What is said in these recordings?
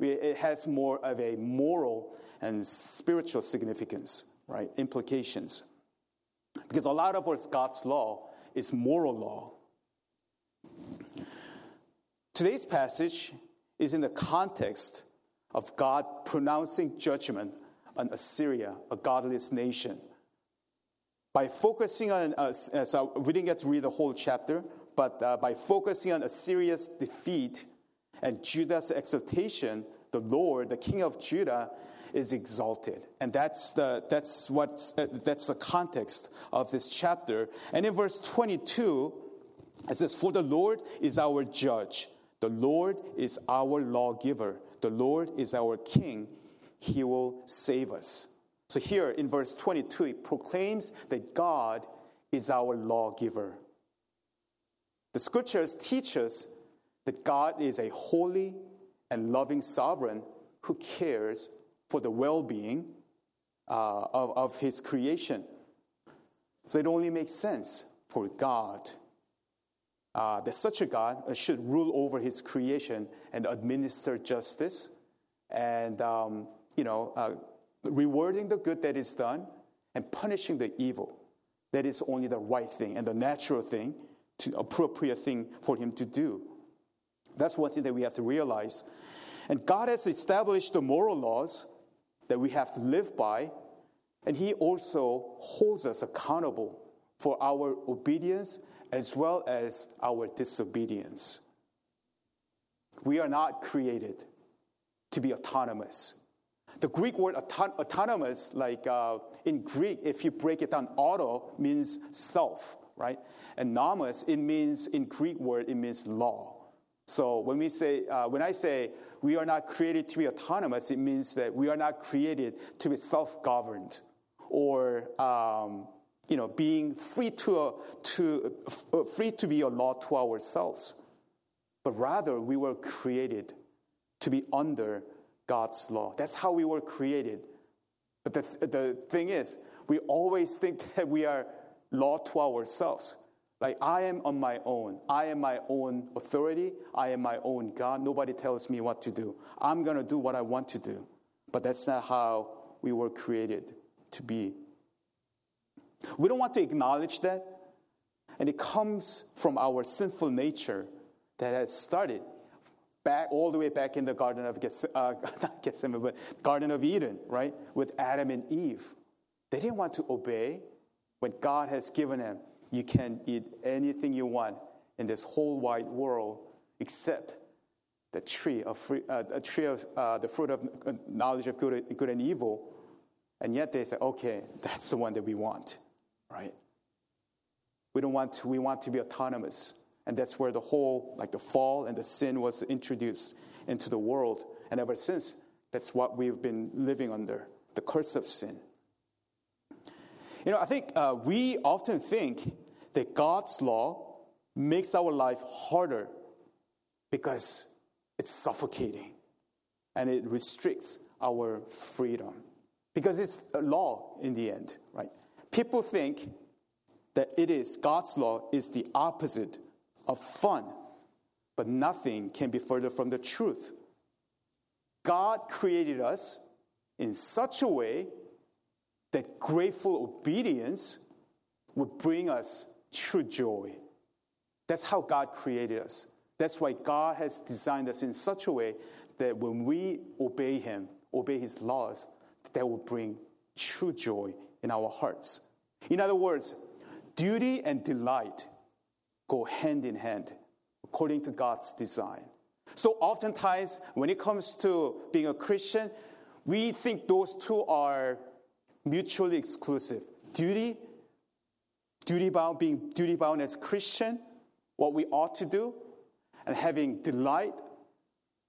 it has more of a moral and spiritual significance, right? Implications. Because a lot of what God's law is moral law. Today's passage is in the context of God pronouncing judgment on Assyria, a godless nation. By focusing on, uh, so we didn't get to read the whole chapter, but uh, by focusing on Assyria's defeat and Judah's exaltation, the Lord, the King of Judah, is exalted. And that's the, that's, what, uh, that's the context of this chapter. And in verse 22, it says, For the Lord is our judge, the Lord is our lawgiver, the Lord is our king. He will save us. So here in verse 22, it proclaims that God is our lawgiver. The scriptures teach us that God is a holy and loving sovereign who cares for the well being uh, of, of his creation. So it only makes sense for God uh, that such a God should rule over his creation and administer justice and, um, you know, uh, rewarding the good that is done and punishing the evil. That is only the right thing and the natural thing, to appropriate thing for him to do. That's one thing that we have to realize. And God has established the moral laws that we have to live by, and He also holds us accountable for our obedience as well as our disobedience. We are not created to be autonomous. The Greek word auton- autonomous, like uh, in Greek, if you break it down, auto means self, right? And nomos, it means, in Greek word, it means law. So when we say, uh, when I say we are not created to be autonomous, it means that we are not created to be self-governed or um, you know, being free to, uh, to, uh, free to be a law to ourselves. But rather, we were created to be under God's law. That's how we were created. But the, the thing is, we always think that we are law to ourselves. Like, I am on my own. I am my own authority. I am my own God. Nobody tells me what to do. I'm going to do what I want to do. But that's not how we were created to be. We don't want to acknowledge that. And it comes from our sinful nature that has started back all the way back in the Garden of Geth- uh, not Gethsemane, but Garden of Eden, right? With Adam and Eve. They didn't want to obey when God has given them you can eat anything you want in this whole wide world except the tree of free, uh, a tree of uh, the fruit of knowledge of good, good and evil. And yet they say, okay, that's the one that we want, right? We don't want to, we want to be autonomous. And that's where the whole, like the fall and the sin was introduced into the world. And ever since, that's what we've been living under the curse of sin. You know, I think uh, we often think that God's law makes our life harder because it's suffocating and it restricts our freedom because it's a law in the end, right? People think that it is God's law is the opposite of fun, but nothing can be further from the truth. God created us in such a way that grateful obedience would bring us true joy. That's how God created us. That's why God has designed us in such a way that when we obey Him, obey His laws, that will bring true joy in our hearts. In other words, duty and delight go hand in hand according to God's design. So oftentimes, when it comes to being a Christian, we think those two are mutually exclusive. Duty, duty bound, being duty bound as Christian, what we ought to do, and having delight.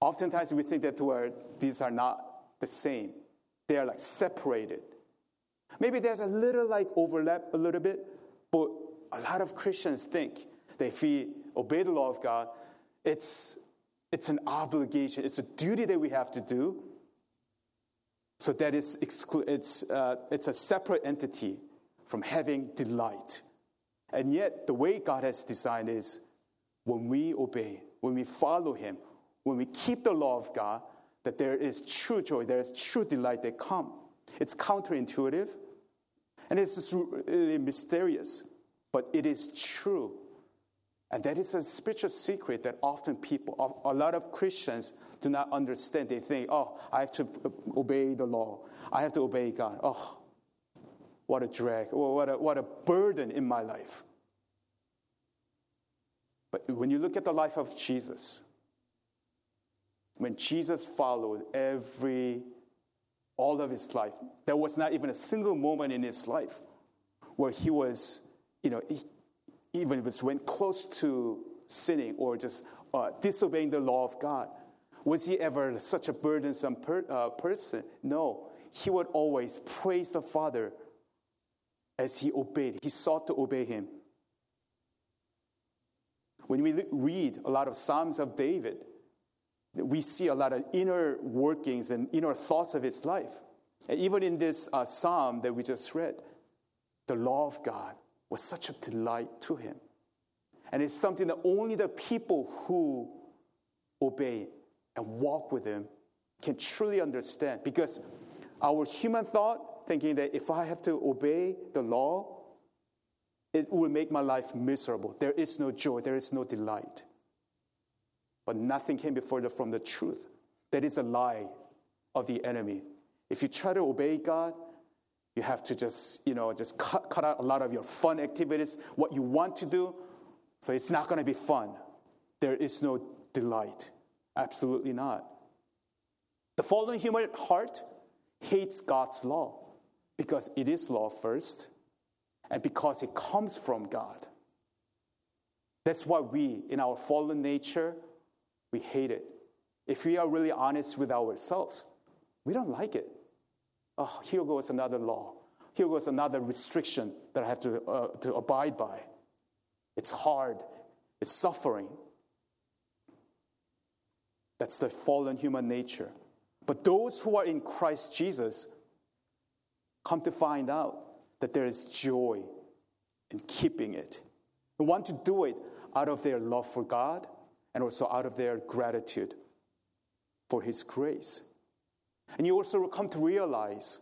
Oftentimes we think that where these are not the same. They are like separated. Maybe there's a little like overlap a little bit, but a lot of Christians think that if we obey the law of God, it's, it's an obligation, it's a duty that we have to do so that is exclu- it's, uh, it's a separate entity from having delight. And yet, the way God has designed is when we obey, when we follow Him, when we keep the law of God, that there is true joy, there is true delight that come. It's counterintuitive and it's really mysterious, but it is true. And that is a spiritual secret that often people, a lot of Christians, do not understand. They think, oh, I have to uh, obey the law, I have to obey God. Oh, what a drag, what a, what a burden in my life. But when you look at the life of Jesus, when Jesus followed every, all of his life, there was not even a single moment in his life where he was, you know, he, even was went close to sinning or just uh, disobeying the law of God. Was he ever such a burdensome per, uh, person? No. He would always praise the Father as he obeyed. He sought to obey him. When we read a lot of Psalms of David, we see a lot of inner workings and inner thoughts of his life. And even in this uh, psalm that we just read, the law of God was such a delight to him. And it's something that only the people who obey and walk with him can truly understand. Because our human thought, thinking that if I have to obey the law, it will make my life miserable. There is no joy, there is no delight. But nothing came before the, from the truth. That is a lie of the enemy. If you try to obey God, you have to just, you know, just cut, cut out a lot of your fun activities, what you want to do. So it's not going to be fun. There is no delight. Absolutely not. The fallen human heart hates God's law because it is law first and because it comes from God. That's why we, in our fallen nature, we hate it. If we are really honest with ourselves, we don't like it. Oh, here goes another law. Here goes another restriction that I have to, uh, to abide by. It's hard, it's suffering. That's the fallen human nature. But those who are in Christ Jesus come to find out that there is joy in keeping it. They want to do it out of their love for God and also out of their gratitude for His grace. And you also come to realize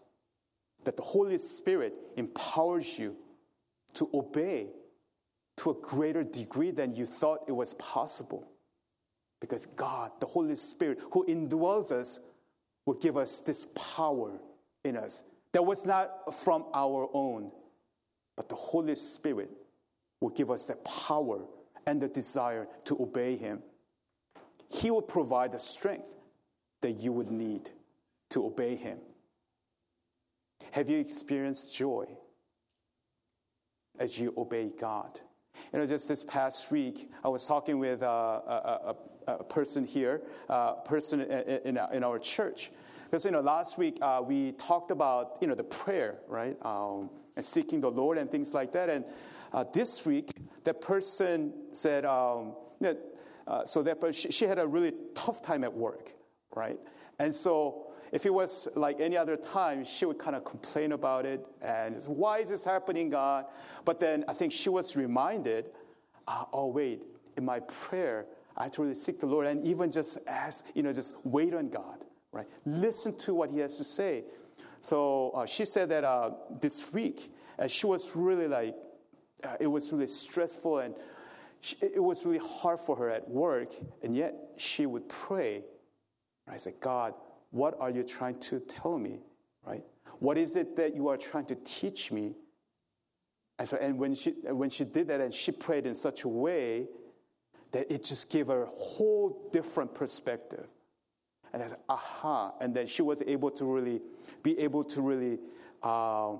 that the Holy Spirit empowers you to obey to a greater degree than you thought it was possible. Because God, the Holy Spirit, who indwells us, will give us this power in us that was not from our own, but the Holy Spirit will give us the power and the desire to obey Him. He will provide the strength that you would need to obey Him. Have you experienced joy as you obey God? You know, just this past week, I was talking with uh, a, a, a, person here, a uh, person in, in, our church, because, you know, last week uh, we talked about, you know, the prayer, right? Um, and seeking the Lord and things like that. And uh, this week, that person said, um, you know, so that she, she had a really tough time at work, right? And so if it was like any other time, she would kind of complain about it and why is this happening, God? But then I think she was reminded, uh, oh wait, in my prayer, I really seek the Lord and even just ask, you know, just wait on God right? Listen to what he has to say. So uh, she said that uh, this week, uh, she was really like, uh, it was really stressful and she, it was really hard for her at work, and yet she would pray. I said, God, what are you trying to tell me, right? What is it that you are trying to teach me? And, so, and when, she, when she did that and she prayed in such a way that it just gave her a whole different perspective. And I said, aha. And then she was able to really be able to really, uh,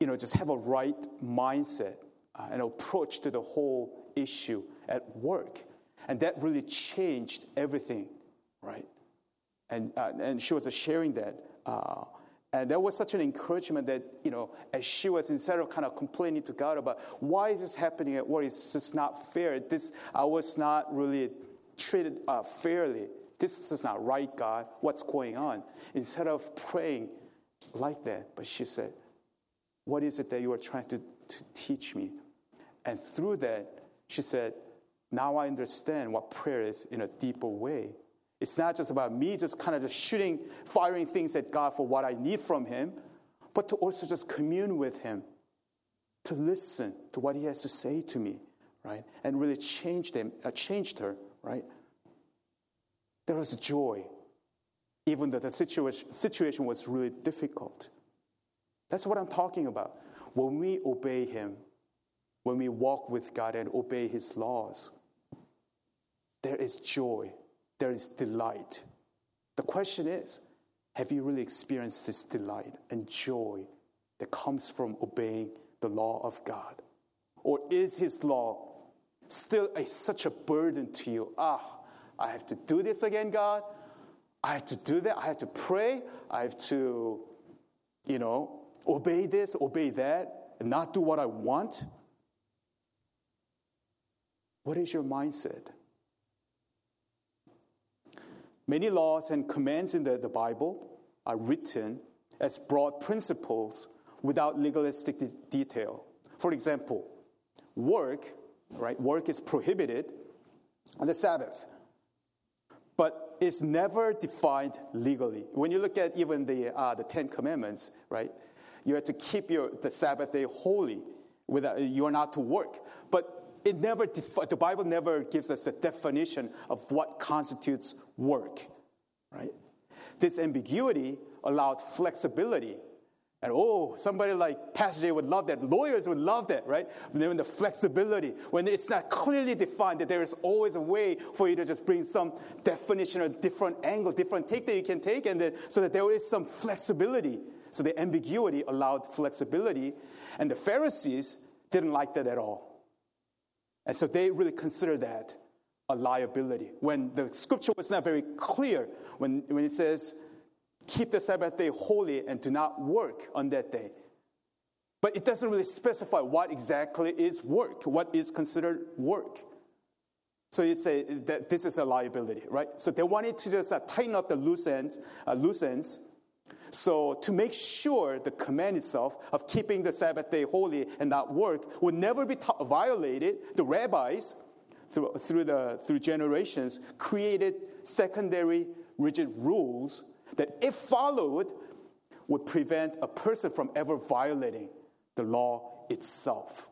you know, just have a right mindset uh, and approach to the whole issue at work. And that really changed everything, right? And, uh, and she was sharing that. Uh, and that was such an encouragement that, you know, as she was instead of kind of complaining to God about why is this happening at work, it's just not fair. This, I was not really treated uh, fairly. This is not right, God. What's going on? Instead of praying like that, but she said, What is it that you are trying to, to teach me? And through that, she said, Now I understand what prayer is in a deeper way. It's not just about me just kind of just shooting, firing things at God for what I need from Him, but to also just commune with Him, to listen to what He has to say to me, right? And really change them, uh, changed her, right? There was joy, even though the situation, situation was really difficult. That's what I'm talking about. When we obey Him, when we walk with God and obey His laws, there is joy there is delight. The question is have you really experienced this delight and joy that comes from obeying the law of God? Or is His law still a, such a burden to you? Ah, I have to do this again, God. I have to do that. I have to pray. I have to, you know, obey this, obey that, and not do what I want. What is your mindset? Many laws and commands in the, the Bible are written as broad principles without legalistic de- detail. For example, work, right? Work is prohibited on the Sabbath, but it's never defined legally. When you look at even the, uh, the Ten Commandments, right? You have to keep your, the Sabbath day holy. Without, you are not to work. But it never the Bible never gives us a definition of what constitutes work, right? This ambiguity allowed flexibility. And oh, somebody like Pastor Jay would love that. Lawyers would love that, right? When the flexibility, when it's not clearly defined, that there is always a way for you to just bring some definition or different angle, different take that you can take, and then, so that there is some flexibility. So the ambiguity allowed flexibility, and the Pharisees didn't like that at all. And so they really consider that a liability. When the scripture was not very clear, when, when it says, keep the Sabbath day holy and do not work on that day. But it doesn't really specify what exactly is work, what is considered work. So you say that this is a liability, right? So they wanted to just uh, tighten up the loose ends, uh, loose ends so, to make sure the command itself of keeping the Sabbath day holy and not work would never be ta- violated, the rabbis, through, through, the, through generations, created secondary rigid rules that, if followed, would prevent a person from ever violating the law itself.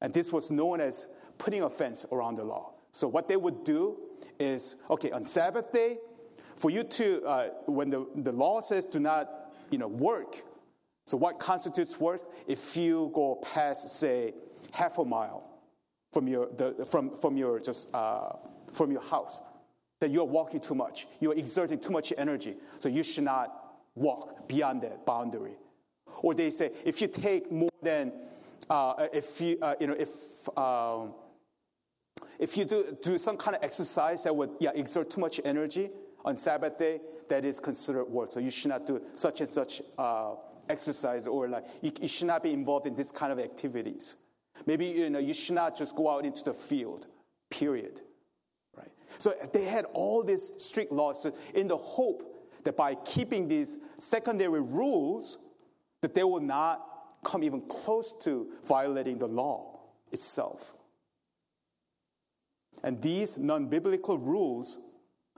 And this was known as putting a fence around the law. So, what they would do is okay, on Sabbath day, for you to, uh, when the, the law says do not, you know, work, so what constitutes work? If you go past, say, half a mile from your, the, from, from your, just, uh, from your house, that you're walking too much. You're exerting too much energy. So you should not walk beyond that boundary. Or they say, if you take more than, uh, if you, uh, you know, if, um, if you do, do some kind of exercise that would yeah, exert too much energy, on Sabbath day, that is considered work. So you should not do such and such uh, exercise or like you, you, should not be involved in this kind of activities. Maybe you know you should not just go out into the field. Period. Right. So they had all these strict laws in the hope that by keeping these secondary rules, that they will not come even close to violating the law itself. And these non biblical rules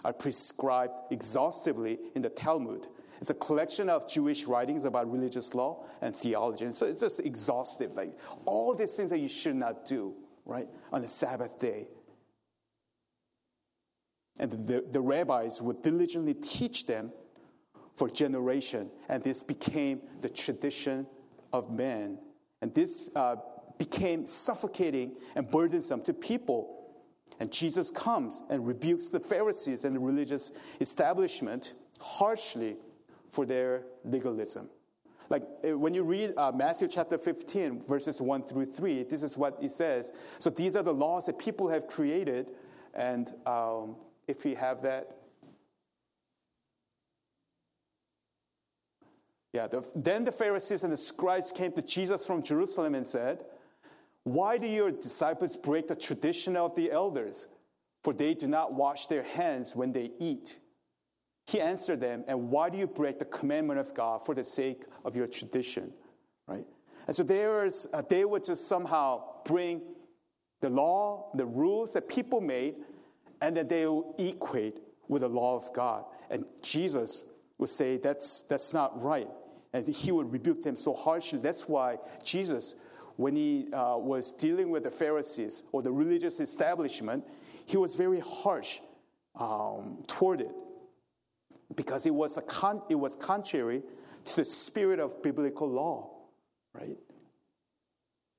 are prescribed exhaustively in the Talmud. It's a collection of Jewish writings about religious law and theology. And so it's just exhaustive, like all these things that you should not do, right, on a Sabbath day. And the, the rabbis would diligently teach them for generation, and this became the tradition of men. And this uh, became suffocating and burdensome to people and Jesus comes and rebukes the Pharisees and the religious establishment harshly for their legalism. Like eh, when you read uh, Matthew chapter 15, verses 1 through 3, this is what he says. So these are the laws that people have created. And um, if we have that. Yeah, the, then the Pharisees and the scribes came to Jesus from Jerusalem and said, why do your disciples break the tradition of the elders? For they do not wash their hands when they eat. He answered them, And why do you break the commandment of God for the sake of your tradition? Right? And so there's, uh, they would just somehow bring the law, the rules that people made, and that they will equate with the law of God. And Jesus would say that's, that's not right. And he would rebuke them so harshly. That's why Jesus, when he uh, was dealing with the Pharisees or the religious establishment, he was very harsh um, toward it because it was, a con- it was contrary to the spirit of biblical law, right?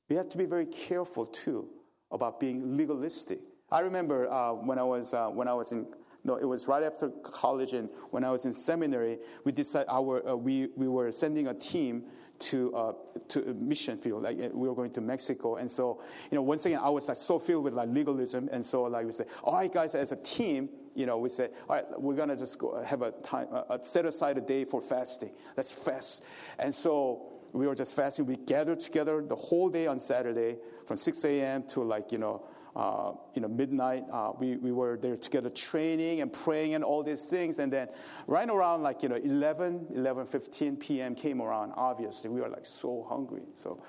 We have to be very careful too about being legalistic. I remember uh, when I was uh, when I was in no, it was right after college and when I was in seminary, we decided our uh, we we were sending a team to uh, to mission field. Like we were going to Mexico, and so you know, once again, I was like so filled with like legalism, and so like we say, all right, guys, as a team, you know, we say, all right, we're gonna just go have a time, uh, set aside a day for fasting. Let's fast, and so we were just fasting. We gathered together the whole day on Saturday from 6 a.m. to like you know uh, you know, midnight. Uh, we, we were there together training and praying and all these things. And then right around like, you know, 11, 11, 15 p.m. came around. Obviously, we were like so hungry. So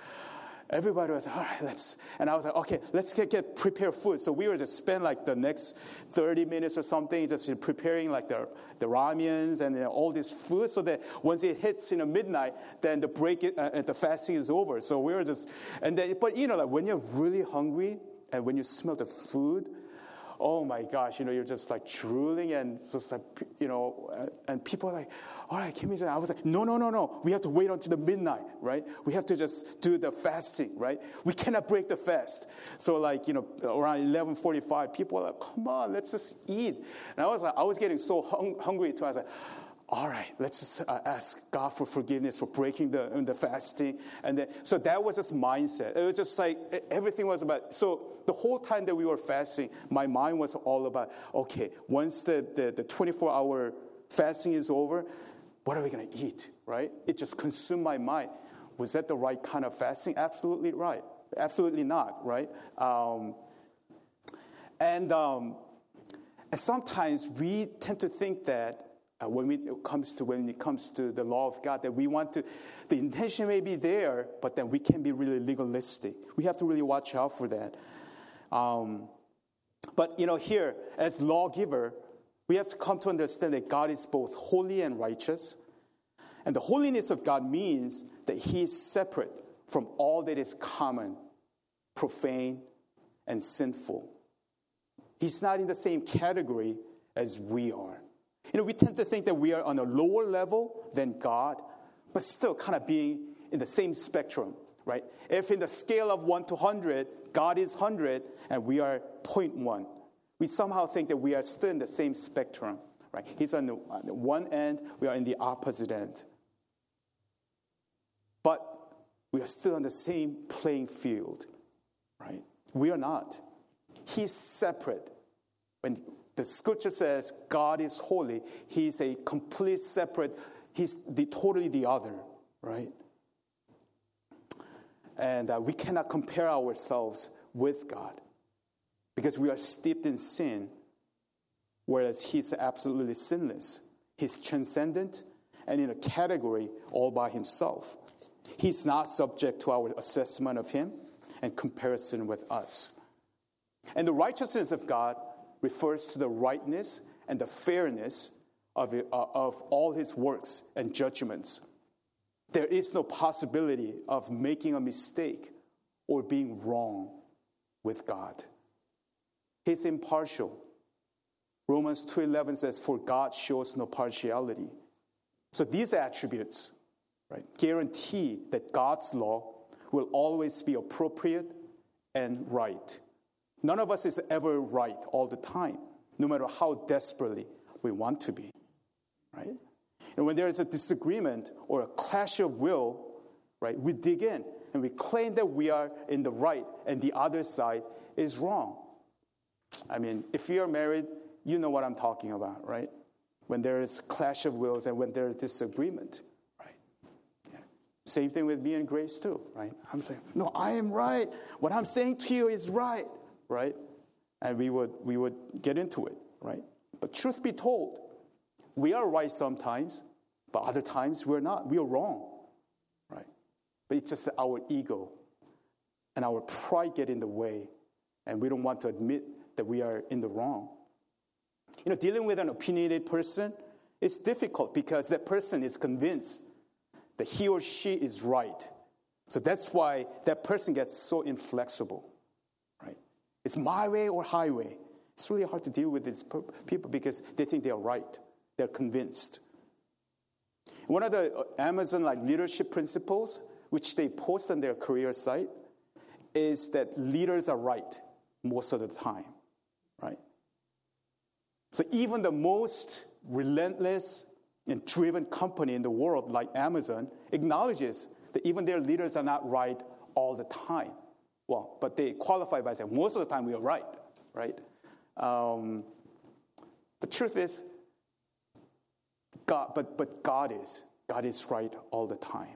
everybody was, like, all right, let's, and I was like, okay, let's get, get prepare food. So we were just spend like the next 30 minutes or something just preparing like the, the ramyuns and you know, all this food so that once it hits, you know, midnight, then the break, uh, the fasting is over. So we were just, and then, but you know, like when you're really hungry, and when you smell the food, oh my gosh, you know, you're just like drooling and just like, you know, uh, and people are like, all right, give me I was like, no, no, no, no. We have to wait until the midnight, right? We have to just do the fasting, right? We cannot break the fast. So like, you know, around 1145, people are like, come on, let's just eat. And I was like, I was getting so hung- hungry too. I was like, all right, let's uh, ask God for forgiveness for breaking the, the fasting. And then, so that was just mindset. It was just like everything was about, so the whole time that we were fasting, my mind was all about, okay, once the, the, the 24 hour fasting is over, what are we going to eat, right? It just consumed my mind. Was that the right kind of fasting? Absolutely right. Absolutely not, right? Um, and, um, and sometimes we tend to think that uh, when it comes to when it comes to the law of God that we want to the intention may be there but then we can be really legalistic. We have to really watch out for that. Um, but you know here as lawgiver we have to come to understand that God is both holy and righteous. And the holiness of God means that he is separate from all that is common profane and sinful. He's not in the same category as we are you know, we tend to think that we are on a lower level than God, but still kind of being in the same spectrum, right? If in the scale of 1 to 100, God is 100 and we are 0.1, we somehow think that we are still in the same spectrum, right? He's on the, on the one end, we are in the opposite end. But we are still on the same playing field, right? We are not. He's separate. When the scripture says God is holy. He's a complete separate, he's the, totally the other, right? And uh, we cannot compare ourselves with God because we are steeped in sin, whereas He's absolutely sinless. He's transcendent and in a category all by Himself. He's not subject to our assessment of Him and comparison with us. And the righteousness of God refers to the rightness and the fairness of, uh, of all his works and judgments. There is no possibility of making a mistake or being wrong with God. He's impartial. Romans 2:11 says for God shows no partiality. So these attributes, right, guarantee that God's law will always be appropriate and right. None of us is ever right all the time, no matter how desperately we want to be, right? And when there is a disagreement or a clash of will, right, we dig in and we claim that we are in the right and the other side is wrong. I mean, if you are married, you know what I'm talking about, right? When there is clash of wills and when there is disagreement, right? Yeah. Same thing with me and Grace too, right? I'm saying, no, I am right. What I'm saying to you is right right? And we would, we would get into it, right? But truth be told, we are right sometimes, but other times we're not. We are wrong, right? But it's just our ego and our pride get in the way, and we don't want to admit that we are in the wrong. You know, dealing with an opinionated person is difficult because that person is convinced that he or she is right. So that's why that person gets so inflexible? It's my way or highway. It's really hard to deal with these people because they think they are right. They're convinced. One of the uh, Amazon like leadership principles, which they post on their career site, is that leaders are right most of the time, right? So even the most relentless and driven company in the world, like Amazon, acknowledges that even their leaders are not right all the time. Well, but they qualify by saying most of the time we are right, right? Um, the truth is, God, but, but God is. God is right all the time,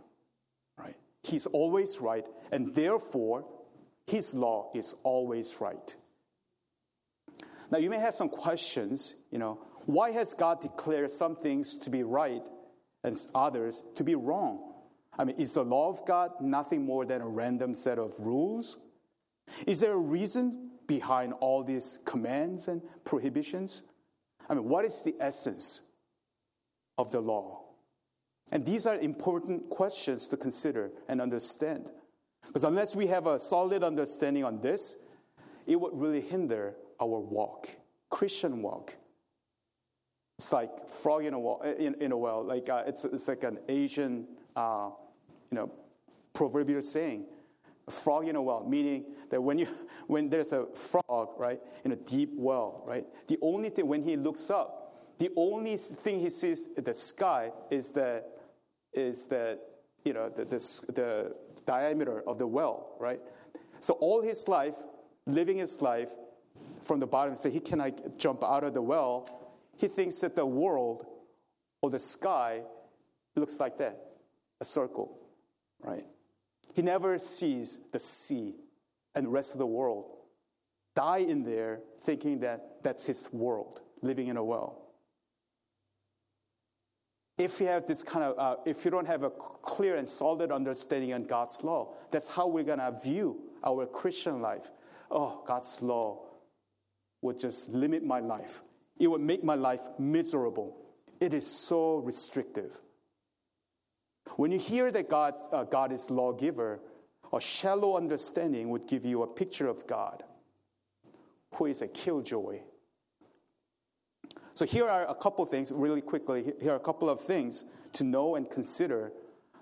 right? He's always right, and therefore, His law is always right. Now, you may have some questions, you know, why has God declared some things to be right and others to be wrong? I mean, is the law of God nothing more than a random set of rules? Is there a reason behind all these commands and prohibitions? I mean, what is the essence of the law? And these are important questions to consider and understand. Because unless we have a solid understanding on this, it would really hinder our walk, Christian walk. It's like frog in a well. In, in a well. Like uh, it's, it's like an Asian, uh, you know, proverbial saying. A frog in a well, meaning that when you when there's a frog, right, in a deep well, right, the only thing when he looks up, the only thing he sees the sky is the is the you know the, the, the diameter of the well, right? So all his life, living his life from the bottom, so he cannot jump out of the well he thinks that the world or the sky looks like that a circle, right? He never sees the sea and the rest of the world die in there thinking that that's his world, living in a well. If you have this kind of, uh, if you don't have a clear and solid understanding on God's law, that's how we're going to view our Christian life. Oh, God's law would just limit my life. It would make my life miserable. It is so restrictive. When you hear that God, uh, God is lawgiver, a shallow understanding would give you a picture of God, who is a killjoy. So here are a couple things, really quickly. Here are a couple of things to know and consider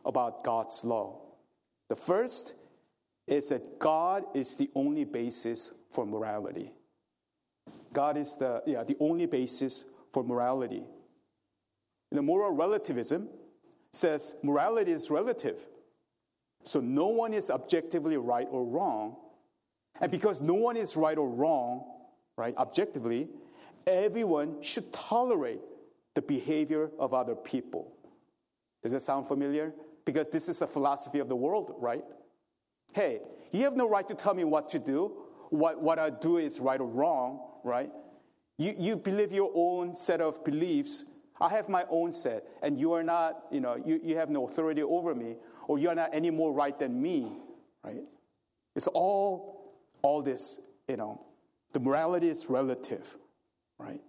about God's law. The first is that God is the only basis for morality. God is the, yeah, the only basis for morality. You know, moral relativism says morality is relative. So no one is objectively right or wrong. And because no one is right or wrong, right, objectively, everyone should tolerate the behavior of other people. Does that sound familiar? Because this is a philosophy of the world, right? Hey, you have no right to tell me what to do. What, what I do is right or wrong right? You, you believe your own set of beliefs. I have my own set, and you are not, you know, you, you have no authority over me, or you are not any more right than me, right? It's all, all this, you know, the morality is relative, right?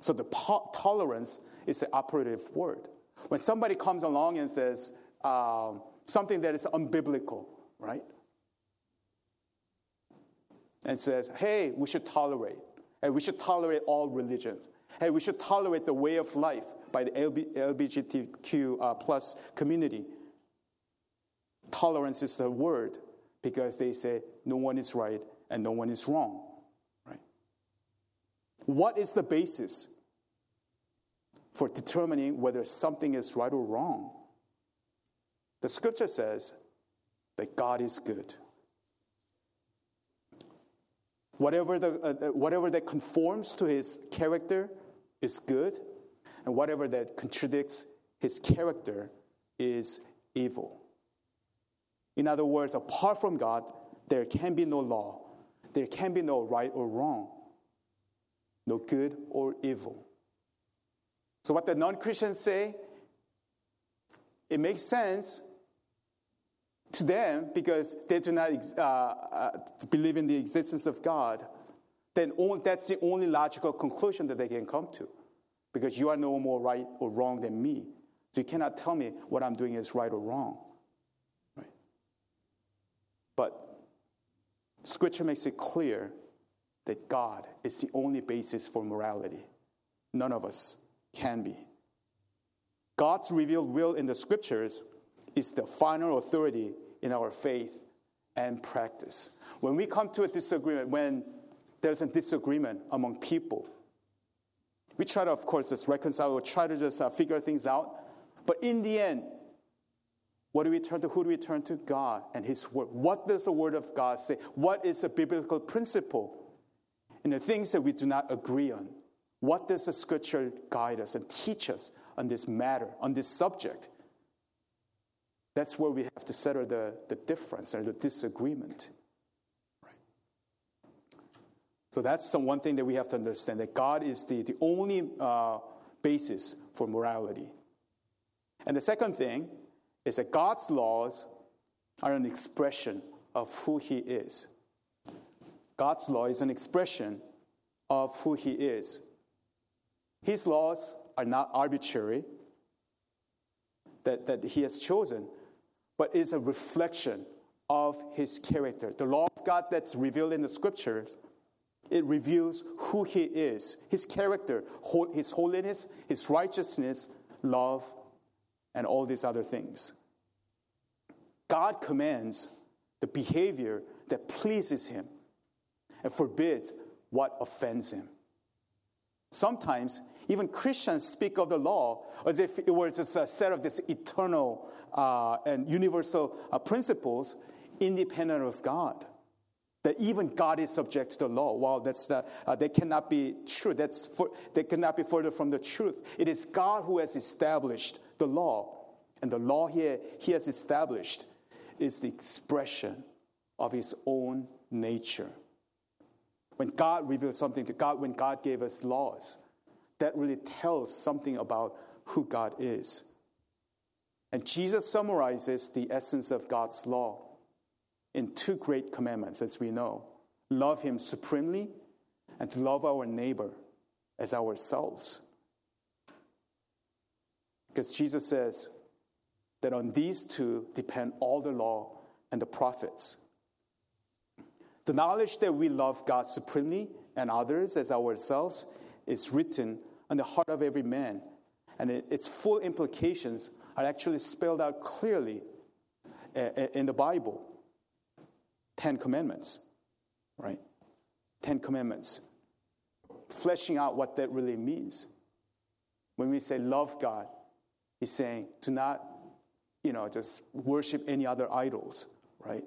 So the po- tolerance is the operative word. When somebody comes along and says um, something that is unbiblical, right? and says, hey, we should tolerate. And we should tolerate all religions. Hey, we should tolerate the way of life by the LGBTQ uh, plus community. Tolerance is the word because they say no one is right and no one is wrong. Right? What is the basis for determining whether something is right or wrong? The scripture says that God is good. Whatever, the, uh, uh, whatever that conforms to his character is good, and whatever that contradicts his character is evil. In other words, apart from God, there can be no law, there can be no right or wrong, no good or evil. So, what the non Christians say, it makes sense to them because they do not uh, uh, believe in the existence of God. Then that's the only logical conclusion that they can come to. Because you are no more right or wrong than me. So you cannot tell me what I'm doing is right or wrong. Right? But Scripture makes it clear that God is the only basis for morality. None of us can be. God's revealed will in the Scriptures is the final authority in our faith and practice. When we come to a disagreement, when there's a disagreement among people, we try to, of course, just reconcile or try to just uh, figure things out. But in the end, what do we turn to? Who do we turn to? God and His Word. What does the Word of God say? What is a biblical principle? In the things that we do not agree on, what does the Scripture guide us and teach us on this matter, on this subject? That's where we have to settle the, the difference or the disagreement. So that's some one thing that we have to understand that God is the, the only uh, basis for morality. And the second thing is that God's laws are an expression of who He is. God's law is an expression of who He is. His laws are not arbitrary, that, that He has chosen, but is a reflection of his character. The law of God that's revealed in the scriptures, it reveals who he is, his character, his holiness, his righteousness, love, and all these other things. God commands the behavior that pleases him and forbids what offends him. Sometimes even Christians speak of the law as if it were just a set of these eternal uh, and universal uh, principles independent of God. That even God is subject to the law. Well, that's the, uh, that cannot be true. That's for, that cannot be further from the truth. It is God who has established the law. And the law here he has established is the expression of his own nature. When God revealed something to God, when God gave us laws, that really tells something about who God is. And Jesus summarizes the essence of God's law in two great commandments, as we know love Him supremely and to love our neighbor as ourselves. Because Jesus says that on these two depend all the law and the prophets. The knowledge that we love God supremely and others as ourselves is written on the heart of every man. And it, its full implications are actually spelled out clearly uh, uh, in the Bible. Ten Commandments, right? Ten Commandments. Fleshing out what that really means. When we say love God, he's saying to not, you know, just worship any other idols, right?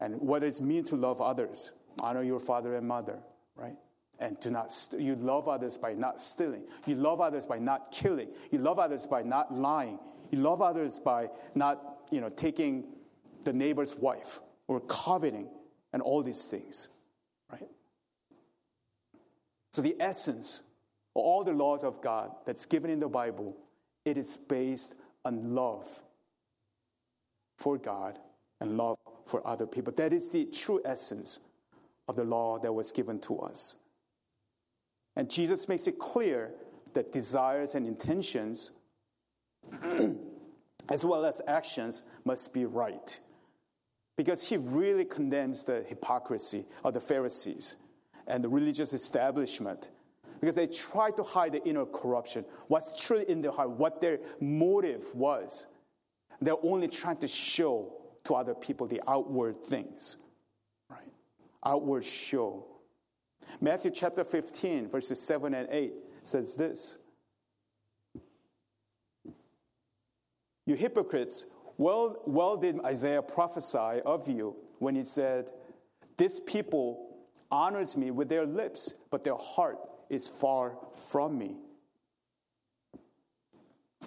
And what does it mean to love others? Honor your father and mother, right? and do not st- you love others by not stealing you love others by not killing you love others by not lying you love others by not you know taking the neighbor's wife or coveting and all these things right? So the essence of all the laws of god that's given in the bible it is based on love for god and love for other people. That is the true essence of the law that was given to us. And Jesus makes it clear that desires and intentions, as well as actions, must be right. Because he really condemns the hypocrisy of the Pharisees and the religious establishment. Because they try to hide the inner corruption, what's truly in their heart, what their motive was. They're only trying to show to other people the outward things, right? Outward show. Matthew chapter 15, verses 7 and 8 says this You hypocrites, well, well did Isaiah prophesy of you when he said, This people honors me with their lips, but their heart is far from me.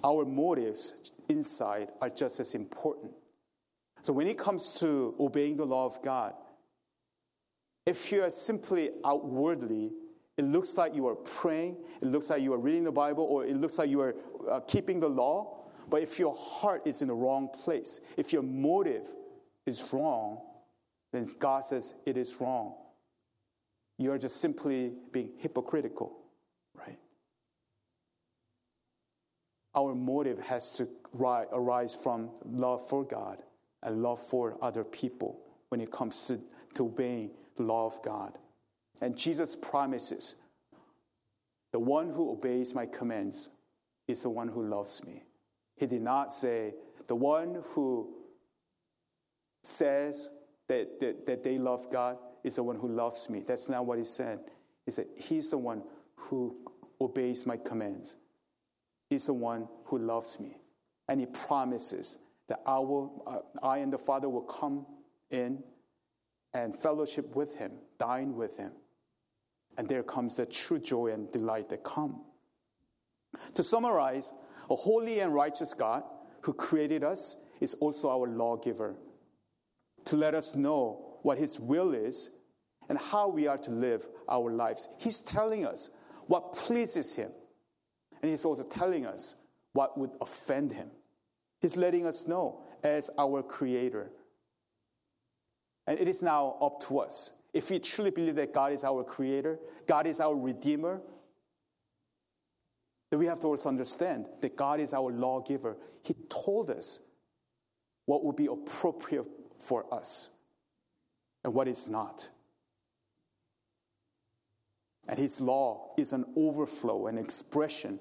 Our motives inside are just as important. So when it comes to obeying the law of God, if you are simply outwardly, it looks like you are praying, it looks like you are reading the Bible, or it looks like you are uh, keeping the law. But if your heart is in the wrong place, if your motive is wrong, then God says it is wrong. you're just simply being hypocritical, right? Our motive has to arise from love for God and love for other people when it comes to, to obeying the law of God. And Jesus promises the one who obeys my commands is the one who loves me. He did not say, the one who says that, that, that they love God is the one who loves me. That's not what he said. He said, He's the one who obeys my commands. He's the one who loves me. And he promises that I, will, uh, I and the Father will come in and fellowship with him, dine with him. And there comes the true joy and delight that come. To summarize, a holy and righteous God who created us is also our lawgiver to let us know what His will is and how we are to live our lives. He's telling us what pleases Him, and He's also telling us what would offend Him. He's letting us know as our Creator. And it is now up to us. If we truly believe that God is our Creator, God is our Redeemer, then we have to also understand that God is our lawgiver. He told us what would be appropriate for us and what is not. And His law is an overflow, an expression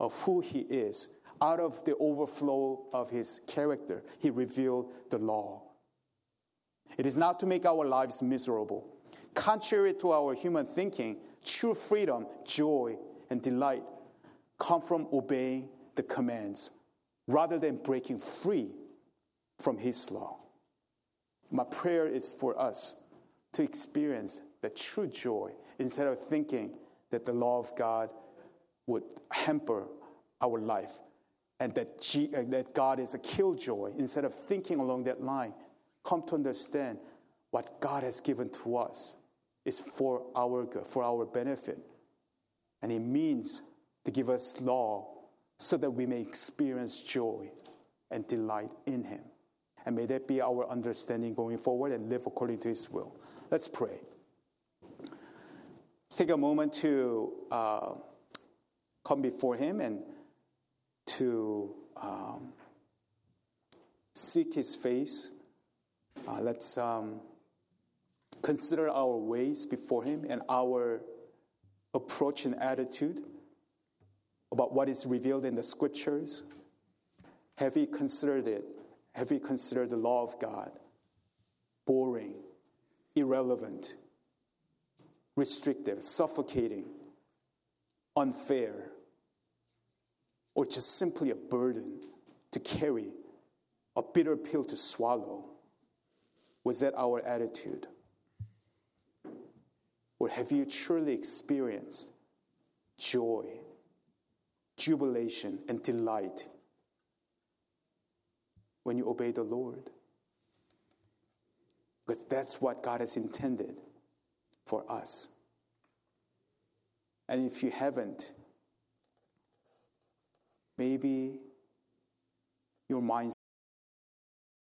of who He is. Out of the overflow of His character, He revealed the law. It is not to make our lives miserable. Contrary to our human thinking, true freedom, joy, and delight come from obeying the commands rather than breaking free from His law. My prayer is for us to experience the true joy instead of thinking that the law of God would hamper our life and that, G, uh, that God is a killjoy. Instead of thinking along that line, come to understand what God has given to us is for our good, for our benefit. And it means to give us law so that we may experience joy and delight in Him. And may that be our understanding going forward and live according to His will. Let's pray. Let's take a moment to uh, come before Him and to um, seek His face. Uh, let's um, consider our ways before Him and our approach and attitude about what is revealed in the scriptures? Have you considered it? Have you considered the law of God boring, irrelevant, restrictive, suffocating, unfair, or just simply a burden to carry, a bitter pill to swallow? Was that our attitude? Or have you truly experienced joy? Jubilation and delight when you obey the Lord. Because that's what God has intended for us. And if you haven't, maybe your mind